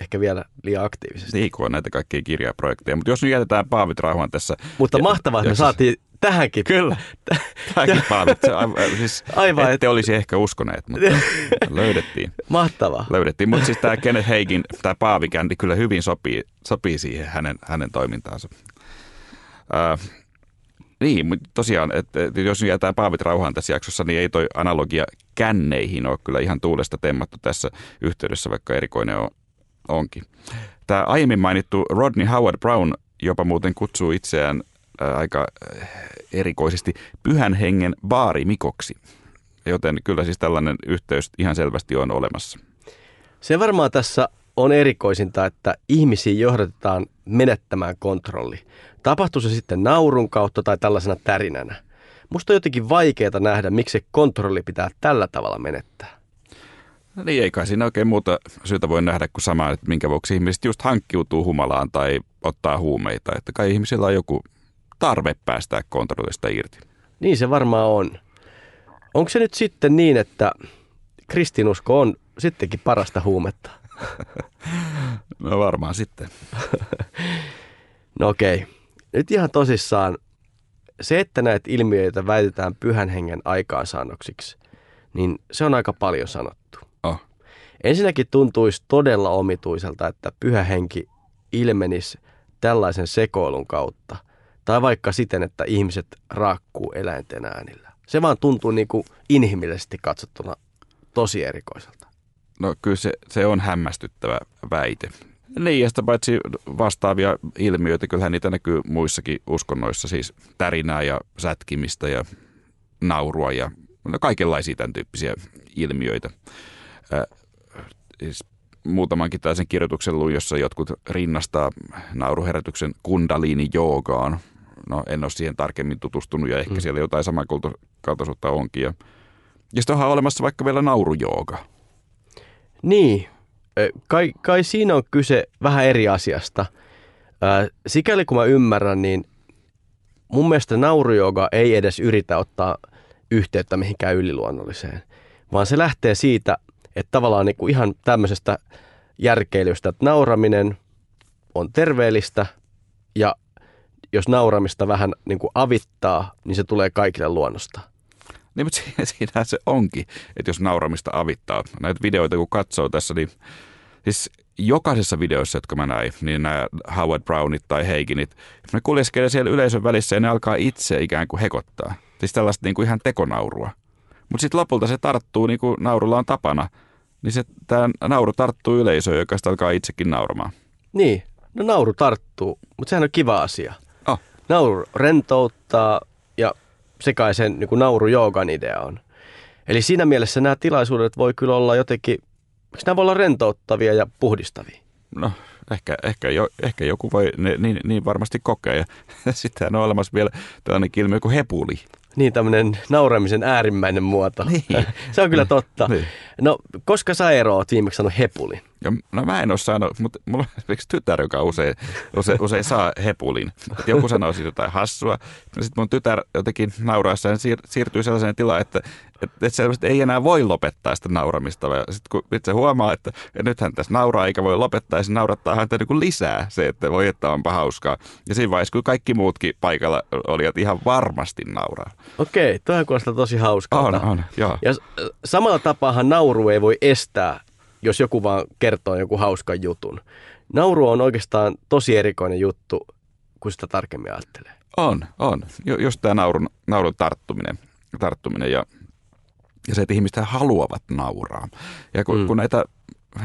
ehkä vielä liian aktiivisesti. Niin, kun on näitä kaikkia kirjaprojekteja. Mutta jos nyt jätetään paavit rauhaan tässä. Mutta mahtavaa, että me saatiin tähänkin. Kyllä, tähänkin. Se, aivan, siis aivan, ette et... olisi ehkä uskoneet, mutta löydettiin. Mahtavaa. Löydettiin, mutta siis tämä Kenneth Heikin, tämä paavikändi kyllä hyvin sopii, sopii siihen hänen, hänen toimintaansa. Uh, niin, mutta tosiaan, että, jos jätetään paavit rauhaan tässä jaksossa, niin ei toi analogia känneihin ole kyllä ihan tuulesta temmattu tässä yhteydessä, vaikka erikoinen on onkin. Tämä aiemmin mainittu Rodney Howard Brown jopa muuten kutsuu itseään aika erikoisesti pyhän hengen baarimikoksi. Joten kyllä siis tällainen yhteys ihan selvästi on olemassa. Se varmaan tässä on erikoisinta, että ihmisiä johdatetaan menettämään kontrolli. Tapahtuu se sitten naurun kautta tai tällaisena tärinänä. Musta on jotenkin vaikeaa nähdä, miksi se kontrolli pitää tällä tavalla menettää. No niin, ei kai siinä oikein muuta syytä voi nähdä kuin sama, että minkä vuoksi ihmiset just hankkiutuu humalaan tai ottaa huumeita. Että kai ihmisillä on joku tarve päästää kontrollista irti. Niin se varmaan on. Onko se nyt sitten niin, että kristinusko on sittenkin parasta huumetta? no varmaan sitten. no okei. Nyt ihan tosissaan se, että näitä ilmiöitä väitetään pyhän hengen aikaansaannoksiksi, niin se on aika paljon sanottu. Oh. Ensinnäkin tuntuisi todella omituiselta, että pyhä henki ilmenisi tällaisen sekoilun kautta. Tai vaikka siten, että ihmiset raakkuu eläinten äänillä. Se vaan tuntuu niin kuin inhimillisesti katsottuna tosi erikoiselta. No kyllä se, se on hämmästyttävä väite. Niin, ja sitä paitsi vastaavia ilmiöitä, kyllähän niitä näkyy muissakin uskonnoissa, siis tärinää ja sätkimistä ja naurua ja no kaikenlaisia tämän tyyppisiä ilmiöitä. Äh, siis muutamankin tällaisen kirjoituksen luin, jossa jotkut rinnastaa nauruherätyksen kundaliini joogaan. No en ole siihen tarkemmin tutustunut ja ehkä mm. siellä jotain samankaltaisuutta onkin. Ja, ja sitten onhan olemassa vaikka vielä naurujooga. Niin, kai, kai siinä on kyse vähän eri asiasta. Sikäli kun mä ymmärrän, niin mun mielestä naurujooga ei edes yritä ottaa yhteyttä mihinkään yliluonnolliseen, vaan se lähtee siitä, että tavallaan niin kuin ihan tämmöisestä järkeilystä, että nauraminen on terveellistä ja jos nauramista vähän niin kuin avittaa, niin se tulee kaikille luonnosta. Niin, mutta siinähän se onkin, että jos nauramista avittaa. Näitä videoita kun katsoo tässä, niin siis jokaisessa videossa, jotka mä näin, niin nämä Howard Brownit tai Heikinit, ne kuljeskelee siellä yleisön välissä ja ne alkaa itse ikään kuin hekottaa. Siis tällaista niin kuin ihan tekonaurua. Mutta sitten lopulta se tarttuu, niin kuin naurulla on tapana, niin se, tämä nauru tarttuu yleisöön, joka sitä alkaa itsekin nauramaan. Niin, no nauru tarttuu, mutta sehän on kiva asia. Nauru rentouttaa ja se kai sen niin naurujoogan idea on. Eli siinä mielessä nämä tilaisuudet voi kyllä olla jotenkin, nämä voi olla rentouttavia ja puhdistavia? No ehkä, ehkä, jo, ehkä joku voi ne, niin, niin varmasti kokea. Ja sitten on olemassa vielä tällainen ilmiö kuin hepuli. Niin, tämmöinen nauramisen äärimmäinen muoto. Niin. se on kyllä totta. Niin. No, koska sä Eero oot viimeksi sanonut hepulin? Ja, no mä en ole saanut, mutta mulla on esimerkiksi tytär, joka usein, usein, usein saa hepulin. Et joku sanoo siitä jotain hassua. Sitten mun tytär jotenkin nauraessaan siir, siirtyy sellaiseen tilaan, että, että, että selvästi ei enää voi lopettaa sitä nauramista. Sitten kun itse huomaa, että nythän tässä nauraa eikä voi lopettaa, ja se naurattaa häntä niin lisää se, että voi että onpa hauskaa. Ja siinä vaiheessa, kun kaikki muutkin paikalla olivat ihan varmasti nauraa. Okei, tuohan kuulostaa tosi hauskaa. On, on, joo. Ja samalla tapaahan nauru ei voi estää jos joku vaan kertoo joku hauskan jutun. Nauru on oikeastaan tosi erikoinen juttu, kun sitä tarkemmin ajattelee. On, on. Just tämä naurun, naurun tarttuminen, tarttuminen ja, ja se, että ihmiset haluavat nauraa. Ja kun, mm. kun näitä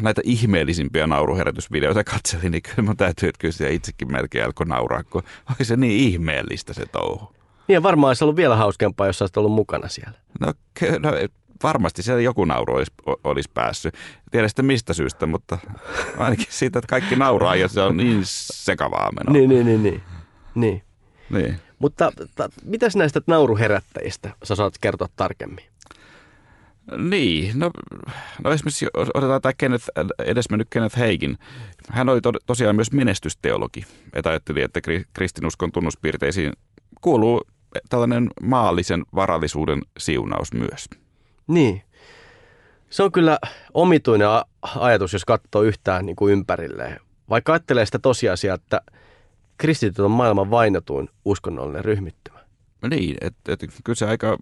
näitä ihmeellisimpiä nauruherätysvideoita katselin, niin kyllä mun täytyy, että kyllä itsekin melkein alkoi nauraa, kun oli se niin ihmeellistä se touhu. Niin varmaan olisi ollut vielä hauskempaa, jos olisit ollut mukana siellä. No, no varmasti siellä joku nauru olisi, olisi päässyt. Tiedä sitten mistä syystä, mutta ainakin siitä, että kaikki nauraa ja se on niin sekavaa menoa. Niin, niin, niin, niin. niin. niin. Mutta ta, mitäs näistä nauruherättäjistä sä saat kertoa tarkemmin? Niin, no, no esimerkiksi otetaan tämä Kenneth, edesmennyt Kenneth Heikin. Hän oli to, tosiaan myös menestysteologi. Että ajatteli, että kristinuskon tunnuspiirteisiin kuuluu tällainen maallisen varallisuuden siunaus myös. Niin. Se on kyllä omituinen ajatus, jos katsoo yhtään niin kuin ympärilleen. Vaikka ajattelee sitä tosiasiaa, että kristityt on maailman vainotuin uskonnollinen ryhmittymä. Niin, että et, kyllä se aika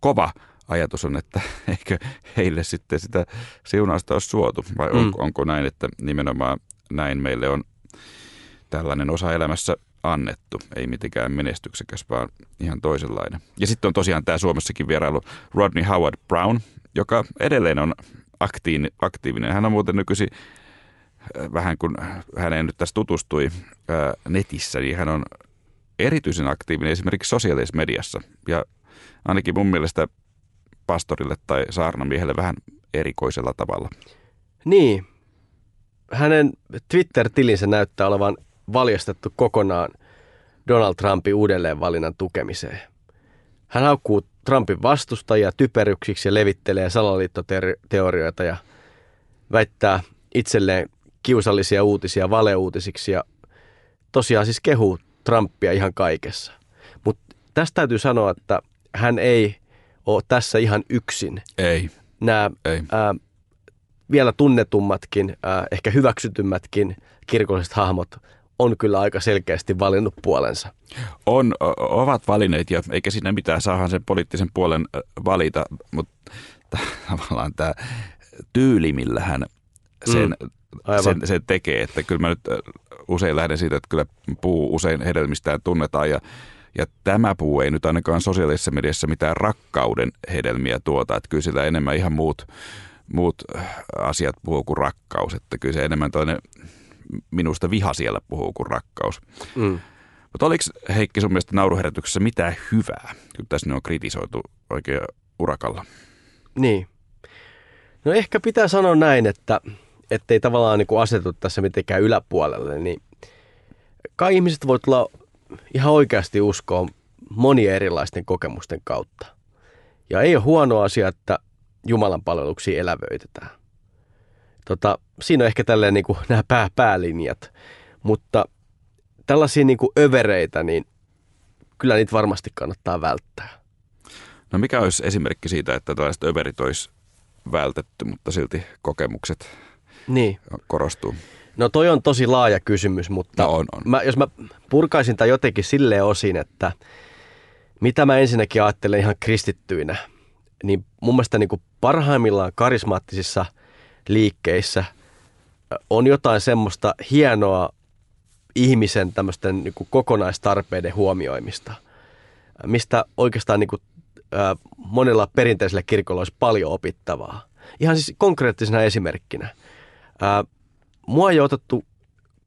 kova ajatus on, että eikö heille sitten sitä siunausta ole suotu. Vai mm. onko, onko näin, että nimenomaan näin meille on tällainen osa elämässä annettu. Ei mitenkään menestyksekäs, vaan ihan toisenlainen. Ja sitten on tosiaan tämä Suomessakin vierailu Rodney Howard Brown, joka edelleen on aktiivinen. Hän on muuten nykyisin äh, vähän kun häneen nyt tässä tutustui äh, netissä, niin hän on erityisen aktiivinen esimerkiksi sosiaalisessa mediassa. Ja ainakin mun mielestä pastorille tai saarnamiehelle vähän erikoisella tavalla. Niin. Hänen Twitter-tilinsä näyttää olevan valjastettu kokonaan Donald Trumpin uudelleenvalinnan tukemiseen. Hän haukkuu Trumpin vastustajia typeryksiksi ja levittelee salaliittoteorioita ja väittää itselleen kiusallisia uutisia valeuutisiksi ja tosiaan siis kehuu Trumpia ihan kaikessa. Mutta tästä täytyy sanoa, että hän ei ole tässä ihan yksin. Ei. Nämä ei. Ää, vielä tunnetummatkin, ää, ehkä hyväksytymmätkin kirkolliset hahmot on kyllä aika selkeästi valinnut puolensa. On, o- ovat valinneet ja eikä siinä mitään, saahan sen poliittisen puolen valita, mutta tavallaan tämä tyyli, millä hän sen, mm, sen, sen tekee, että kyllä mä nyt usein lähden siitä, että kyllä puu usein hedelmistään tunnetaan ja ja tämä puu ei nyt ainakaan sosiaalisessa mediassa mitään rakkauden hedelmiä tuota, että kyllä sillä enemmän ihan muut, muut asiat puhuu kuin rakkaus, että kyllä se enemmän toinen minusta viha siellä puhuu kuin rakkaus. Mm. Mutta oliko Heikki sun mielestä nauruherätyksessä mitään hyvää, kun tässä on kritisoitu oikein urakalla? Niin. No ehkä pitää sanoa näin, että ettei tavallaan niin asetu tässä mitenkään yläpuolelle, niin kai ihmiset voi tulla ihan oikeasti uskoa monien erilaisten kokemusten kautta. Ja ei ole huono asia, että Jumalan palveluksia elävöitetään. Tota, siinä on ehkä tälleen niin kuin nämä pää, päälinjat, mutta tällaisia niin kuin övereitä, niin kyllä niitä varmasti kannattaa välttää. No mikä olisi esimerkki siitä, että tällaiset överit olisi vältetty, mutta silti kokemukset niin. korostuu? No toi on tosi laaja kysymys, mutta no on, on. Mä, jos mä purkaisin tämän jotenkin silleen osin, että mitä mä ensinnäkin ajattelen ihan kristittyinä, niin mun mielestä niin kuin parhaimmillaan karismaattisissa liikkeissä on jotain semmoista hienoa ihmisen tämmöisten niin kuin kokonaistarpeiden huomioimista, mistä oikeastaan niin kuin, äh, monella perinteisellä kirkolla olisi paljon opittavaa. Ihan siis konkreettisena esimerkkinä. Äh, mua ei otettu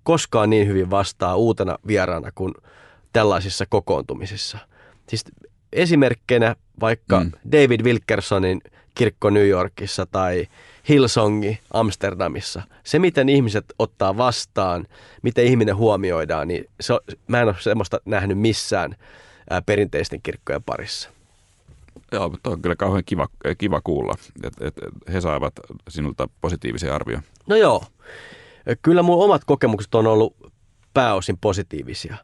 koskaan niin hyvin vastaan uutena vieraana kuin tällaisissa kokoontumisissa. Siis esimerkkinä vaikka mm. David Wilkersonin kirkko New Yorkissa tai Hillsongi Amsterdamissa. Se, miten ihmiset ottaa vastaan, miten ihminen huomioidaan, niin se mä en ole semmoista nähnyt missään ää, perinteisten kirkkojen parissa. Joo, mutta on kyllä kauhean kiva, kiva kuulla, että, että he saavat sinulta positiivisen arvion. No joo. Kyllä mun omat kokemukset on ollut pääosin positiivisia,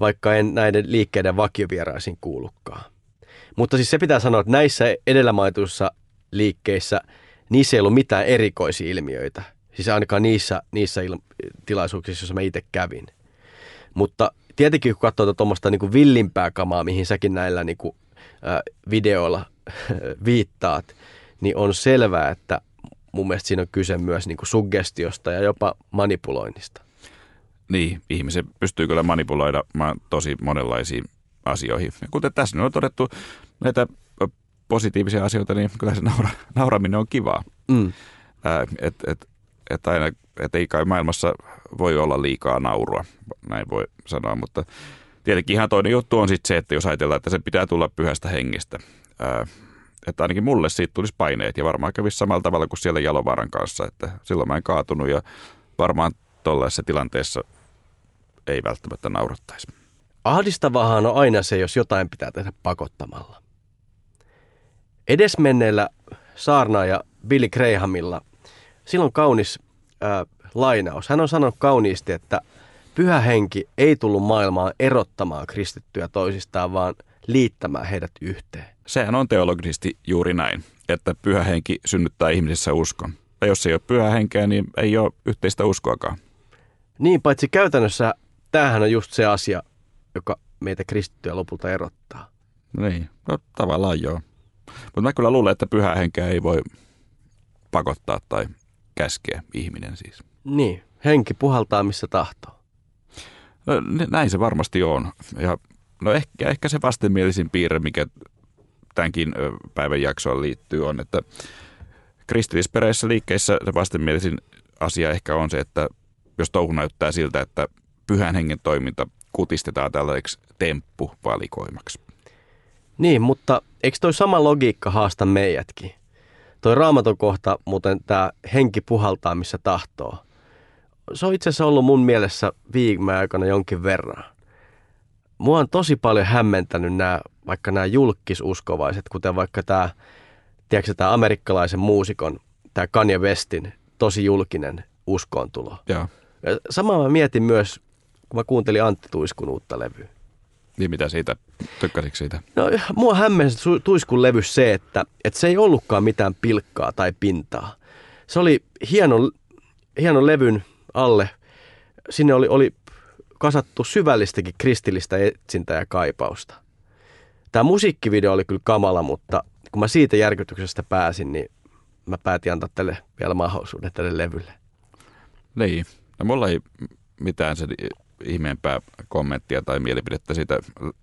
vaikka en näiden liikkeiden vakiovieraisiin kuulukaan. Mutta siis se pitää sanoa, että näissä edellä mainituissa liikkeissä niissä ei ollut mitään erikoisia ilmiöitä. Siis ainakaan niissä, niissä il- tilaisuuksissa, joissa mä itse kävin. Mutta tietenkin kun katsoo tuommoista niin villimpää kamaa, mihin säkin näillä niin kuin, äh, videoilla viittaat, niin on selvää, että mun mielestä siinä on kyse myös niin kuin suggestiosta ja jopa manipuloinnista. Niin, ihmisen pystyy kyllä manipuloida tosi monenlaisiin asioihin. Ja kuten tässä on todettu näitä positiivisia asioita, niin kyllä se naura, nauraminen on kivaa. Mm. Että et, et aina, et ei kai maailmassa voi olla liikaa naurua, näin voi sanoa, mutta tietenkin ihan toinen juttu on sitten se, että jos ajatellaan, että se pitää tulla pyhästä hengestä. Ää, että ainakin mulle siitä tulisi paineet ja varmaan kävisi samalla tavalla kuin siellä Jalovaaran kanssa, että silloin mä en kaatunut ja varmaan tuollaisessa tilanteessa ei välttämättä naurattaisi. Ahdistavahan on aina se, jos jotain pitää tehdä pakottamalla. Edesmenneellä saarnaaja Billy Grahamilla, silloin kaunis ää, lainaus. Hän on sanonut kauniisti, että pyhä henki ei tullut maailmaan erottamaan kristittyjä toisistaan, vaan liittämään heidät yhteen. Sehän on teologisesti juuri näin, että pyhä henki synnyttää ihmisissä uskon. Ja jos ei ole pyhä henkeä, niin ei ole yhteistä uskoakaan. Niin, paitsi käytännössä tämähän on just se asia, joka meitä kristittyjä lopulta erottaa. Niin, no tavallaan joo. Mutta mä kyllä luulen, että pyhä henkeä ei voi pakottaa tai käskeä ihminen siis. Niin, henki puhaltaa missä tahtoo. No, näin se varmasti on. Ja no ehkä, ehkä se vastenmielisin piirre, mikä tämänkin päivän jaksoon liittyy, on, että kristillisperäisissä liikkeissä se vastenmielisin asia ehkä on se, että jos touhu näyttää siltä, että pyhän hengen toiminta kutistetaan tällaiseksi temppuvalikoimaksi. Niin, mutta eikö toi sama logiikka haasta meidätkin? Toi raamaton kohta, muuten tämä henki puhaltaa missä tahtoo. Se on itse asiassa ollut mun mielessä viime aikana jonkin verran. Mua on tosi paljon hämmentänyt nämä, vaikka nämä julkisuskovaiset, kuten vaikka tämä, tiedätkö, tämä amerikkalaisen muusikon, tämä Kanye Westin tosi julkinen uskoontulo. Ja. Samaa mä mietin myös, kun mä kuuntelin Antti Tuiskun uutta levyä. Niin mitä siitä, tykkäsitkö siitä? No mua hämmensi Tuiskun levy se, että, että se ei ollutkaan mitään pilkkaa tai pintaa. Se oli hieno, hieno levyn alle. Sinne oli, oli kasattu syvällistäkin kristillistä etsintää ja kaipausta. Tämä musiikkivideo oli kyllä kamala, mutta kun mä siitä järkytyksestä pääsin, niin mä päätin antaa tälle vielä mahdollisuuden tälle levylle. Niin, no mulla ei mitään sen ihmeempää kommenttia tai mielipidettä siitä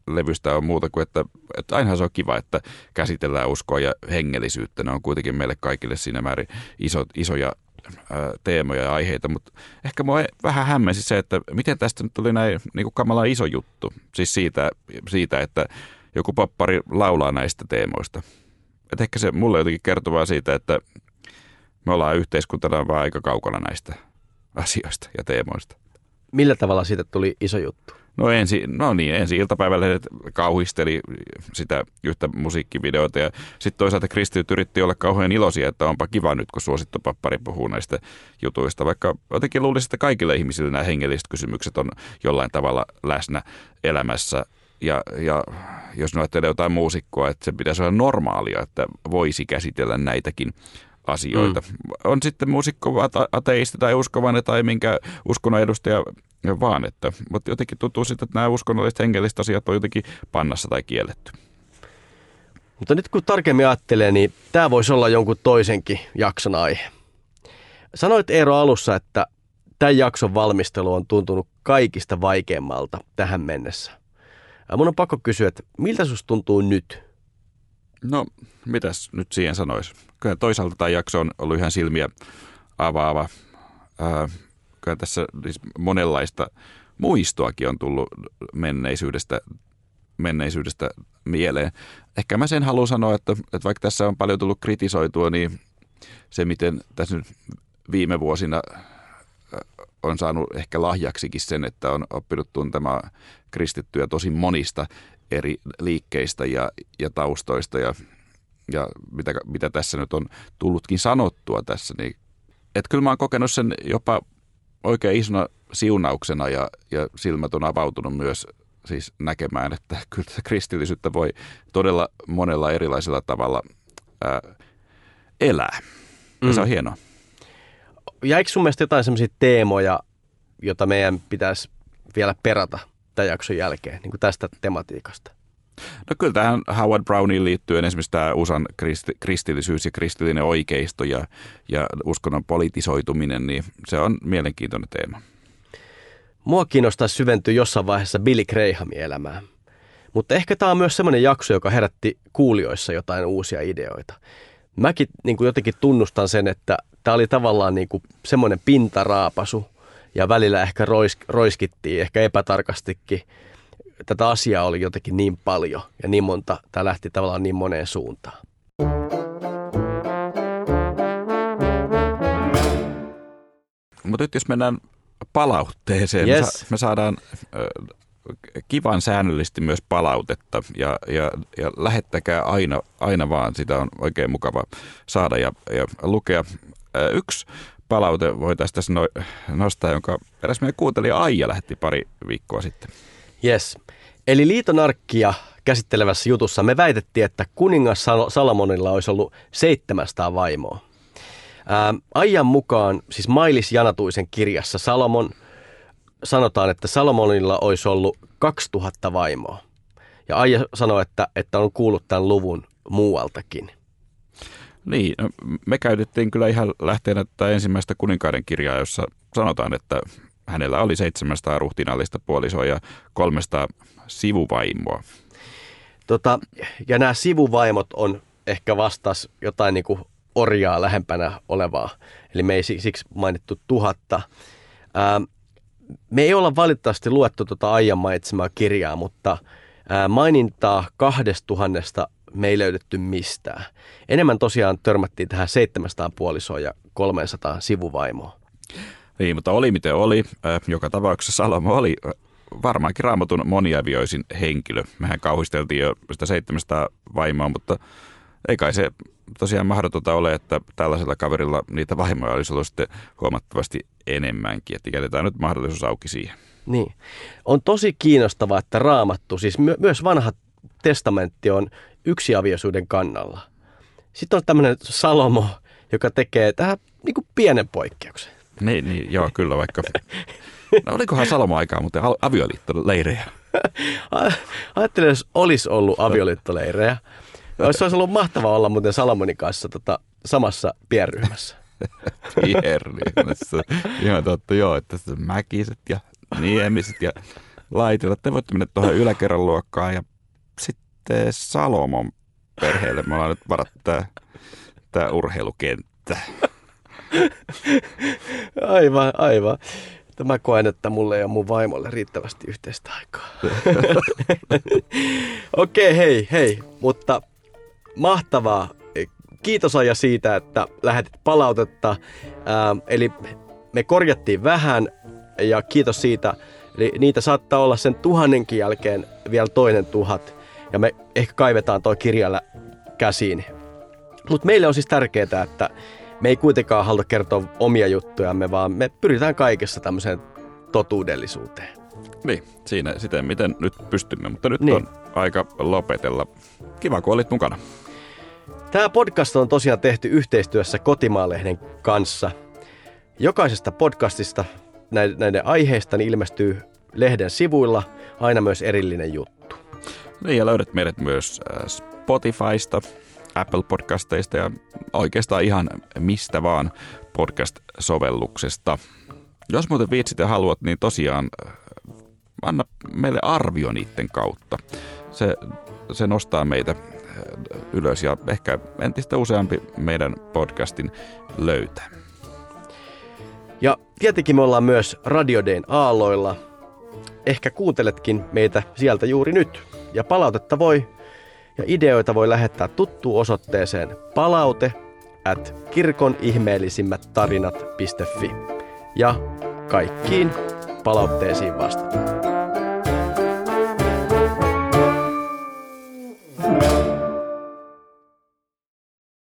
levystä on muuta kuin, että, että ainahan se on kiva, että käsitellään uskoa ja hengellisyyttä. Ne on kuitenkin meille kaikille siinä määrin iso, isoja teemoja ja aiheita, mutta ehkä mua vähän hämmensi se, että miten tästä nyt tuli näin niin kuin kamala iso juttu. Siis siitä, siitä, että joku pappari laulaa näistä teemoista. Et ehkä se mulle jotenkin kertovaa siitä, että me ollaan yhteiskuntana vaan aika kaukana näistä asioista ja teemoista. Millä tavalla siitä tuli iso juttu? No ensi, no niin, ensi iltapäivällä kauhisteli sitä yhtä musiikkivideota ja sitten toisaalta kristityt yritti olla kauhean iloisia, että onpa kiva nyt, kun suosittu pappari puhuu näistä jutuista. Vaikka jotenkin luulisin, että kaikille ihmisille nämä hengelliset kysymykset on jollain tavalla läsnä elämässä. Ja, ja jos ajattelee jotain muusikkoa, että se pitäisi olla normaalia, että voisi käsitellä näitäkin asioita. Mm. On sitten muusikko ateisti tai uskovainen tai minkä uskonnon edustaja vaan, että, mutta jotenkin tuntuu sitten, että nämä uskonnolliset hengelliset asiat on jotenkin pannassa tai kielletty. Mutta nyt kun tarkemmin ajattelee, niin tämä voisi olla jonkun toisenkin jakson aihe. Sanoit Eero alussa, että tämän jakson valmistelu on tuntunut kaikista vaikeimmalta tähän mennessä. Mun on pakko kysyä, että miltä susta tuntuu nyt? No, mitäs nyt siihen sanoisi? Kyllä toisaalta tämä jakso on ollut ihan silmiä avaava. Kyllä tässä siis monenlaista muistoakin on tullut menneisyydestä, menneisyydestä mieleen. Ehkä mä sen haluan sanoa, että, että vaikka tässä on paljon tullut kritisoitua, niin se miten tässä nyt viime vuosina on saanut ehkä lahjaksikin sen, että on oppinut tuntemaan kristittyjä tosi monista eri liikkeistä ja, ja taustoista ja, ja mitä, mitä tässä nyt on tullutkin sanottua tässä, niin että kyllä mä oon kokenut sen jopa oikein isona siunauksena ja, ja silmät on avautunut myös siis näkemään, että kyllä kristillisyyttä voi todella monella erilaisella tavalla ää, elää. Ja mm. se on hienoa. Jäikö sun mielestä jotain sellaisia teemoja, jota meidän pitäisi vielä perata tämän jakson jälkeen, niin kuin tästä tematiikasta? No kyllä tähän Howard Browniin liittyen esimerkiksi tämä USAn kristi, kristillisyys ja kristillinen oikeisto ja, ja uskonnon politisoituminen, niin se on mielenkiintoinen teema. Mua kiinnostaa syventyä jossain vaiheessa Billy Grahamin elämään. Mutta ehkä tämä on myös semmoinen jakso, joka herätti kuulijoissa jotain uusia ideoita. Mäkin niin kuin jotenkin tunnustan sen, että tämä oli tavallaan niin kuin semmoinen pintaraapasu ja välillä ehkä rois, roiskittiin, ehkä epätarkastikin – tätä asiaa oli jotenkin niin paljon ja niin monta, tämä lähti tavallaan niin moneen suuntaan. Mutta nyt jos mennään palautteeseen, yes. me, sa- me saadaan kivan säännöllisesti myös palautetta ja, ja, ja lähettäkää aina, aina vaan, sitä on oikein mukava saada ja, ja lukea. yksi palaute voitaisiin tässä no, nostaa, jonka eräs meidän kuuntelija Aija lähetti pari viikkoa sitten. Yes. Eli liitonarkkia käsittelevässä jutussa me väitettiin, että kuningas Salomonilla olisi ollut 700 vaimoa. Ää, ajan mukaan, siis Mailis Janatuisen kirjassa Salomon, sanotaan, että Salomonilla olisi ollut 2000 vaimoa. Ja Aija sanoi, että, että on kuullut tämän luvun muualtakin. Niin, no, me käytettiin kyllä ihan lähteenä tätä ensimmäistä kuninkaiden kirjaa, jossa sanotaan, että hänellä oli 700 ruhtinallista puolisoa ja 300 sivuvaimoa. Tota, ja nämä sivuvaimot on ehkä vastas jotain niin kuin orjaa lähempänä olevaa. Eli me ei siksi mainittu tuhatta. Ää, me ei olla valitettavasti luettu tuota Aijan mainitsemaa kirjaa, mutta ää, mainintaa kahdesta tuhannesta me ei löydetty mistään. Enemmän tosiaan törmättiin tähän 700 puolisoa ja 300 sivuvaimoa. Niin, mutta oli miten oli. Joka tapauksessa Salomo oli varmaankin raamatun moniavioisin henkilö. Mehän kauhisteltiin jo sitä 700 vaimoa, mutta ei kai se tosiaan mahdotonta ole, että tällaisella kaverilla niitä vaimoja olisi ollut sitten huomattavasti enemmänkin. Että jätetään nyt mahdollisuus auki siihen. Niin. On tosi kiinnostavaa, että raamattu, siis my- myös vanha testamentti on yksiavioisuuden kannalla. Sitten on tämmöinen Salomo, joka tekee tähän niin kuin pienen poikkeuksen. Niin, niin, joo, kyllä vaikka. No, olikohan Salomo aikaa muuten al- avioliittoleirejä? Ajattelin, jos olisi ollut avioliittoleirejä. Olisi ollut mahtavaa olla muuten Salomonin kanssa tota, samassa pienryhmässä. Pienryhmässä. Ihan totta, joo, että se mäkiset ja niemiset ja laitilat. Te voitte mennä tuohon yläkerran luokkaan ja sitten Salomon perheelle. Me ollaan nyt varattu tämä, tämä urheilukenttä. Aivan, aivan. Mä koen, että mulle ja mun vaimolle riittävästi yhteistä aikaa. Okei, okay, hei, hei. Mutta mahtavaa. Kiitos Aija siitä, että lähetit palautetta. Ähm, eli me korjattiin vähän ja kiitos siitä. Eli niitä saattaa olla sen tuhannenkin jälkeen vielä toinen tuhat. Ja me ehkä kaivetaan toi kirjalla käsiin. Mutta meille on siis tärkeää, että me ei kuitenkaan haluta kertoa omia juttujamme, vaan me pyritään kaikessa tämmöiseen totuudellisuuteen. Niin, siinä siten miten nyt pystymme, mutta nyt niin. on aika lopetella. Kiva, kun olit mukana. Tämä podcast on tosiaan tehty yhteistyössä Kotimaalehden kanssa. Jokaisesta podcastista näiden aiheista niin ilmestyy lehden sivuilla aina myös erillinen juttu. Ja löydät meidät myös äh, Spotifysta, Apple Podcasteista ja oikeastaan ihan mistä vaan podcast-sovelluksesta. Jos muuten viitsit ja haluat, niin tosiaan äh, anna meille arvio niiden kautta. Se, se nostaa meitä äh, ylös ja ehkä entistä useampi meidän podcastin löytää. Ja tietenkin me ollaan myös Radiodein aalloilla. Ehkä kuunteletkin meitä sieltä juuri nyt. Ja palautetta voi ja ideoita voi lähettää tuttuun osoitteeseen palaute at kirkon ihmeellisimmät tarinat.fi. Ja kaikkiin palautteisiin vastataan.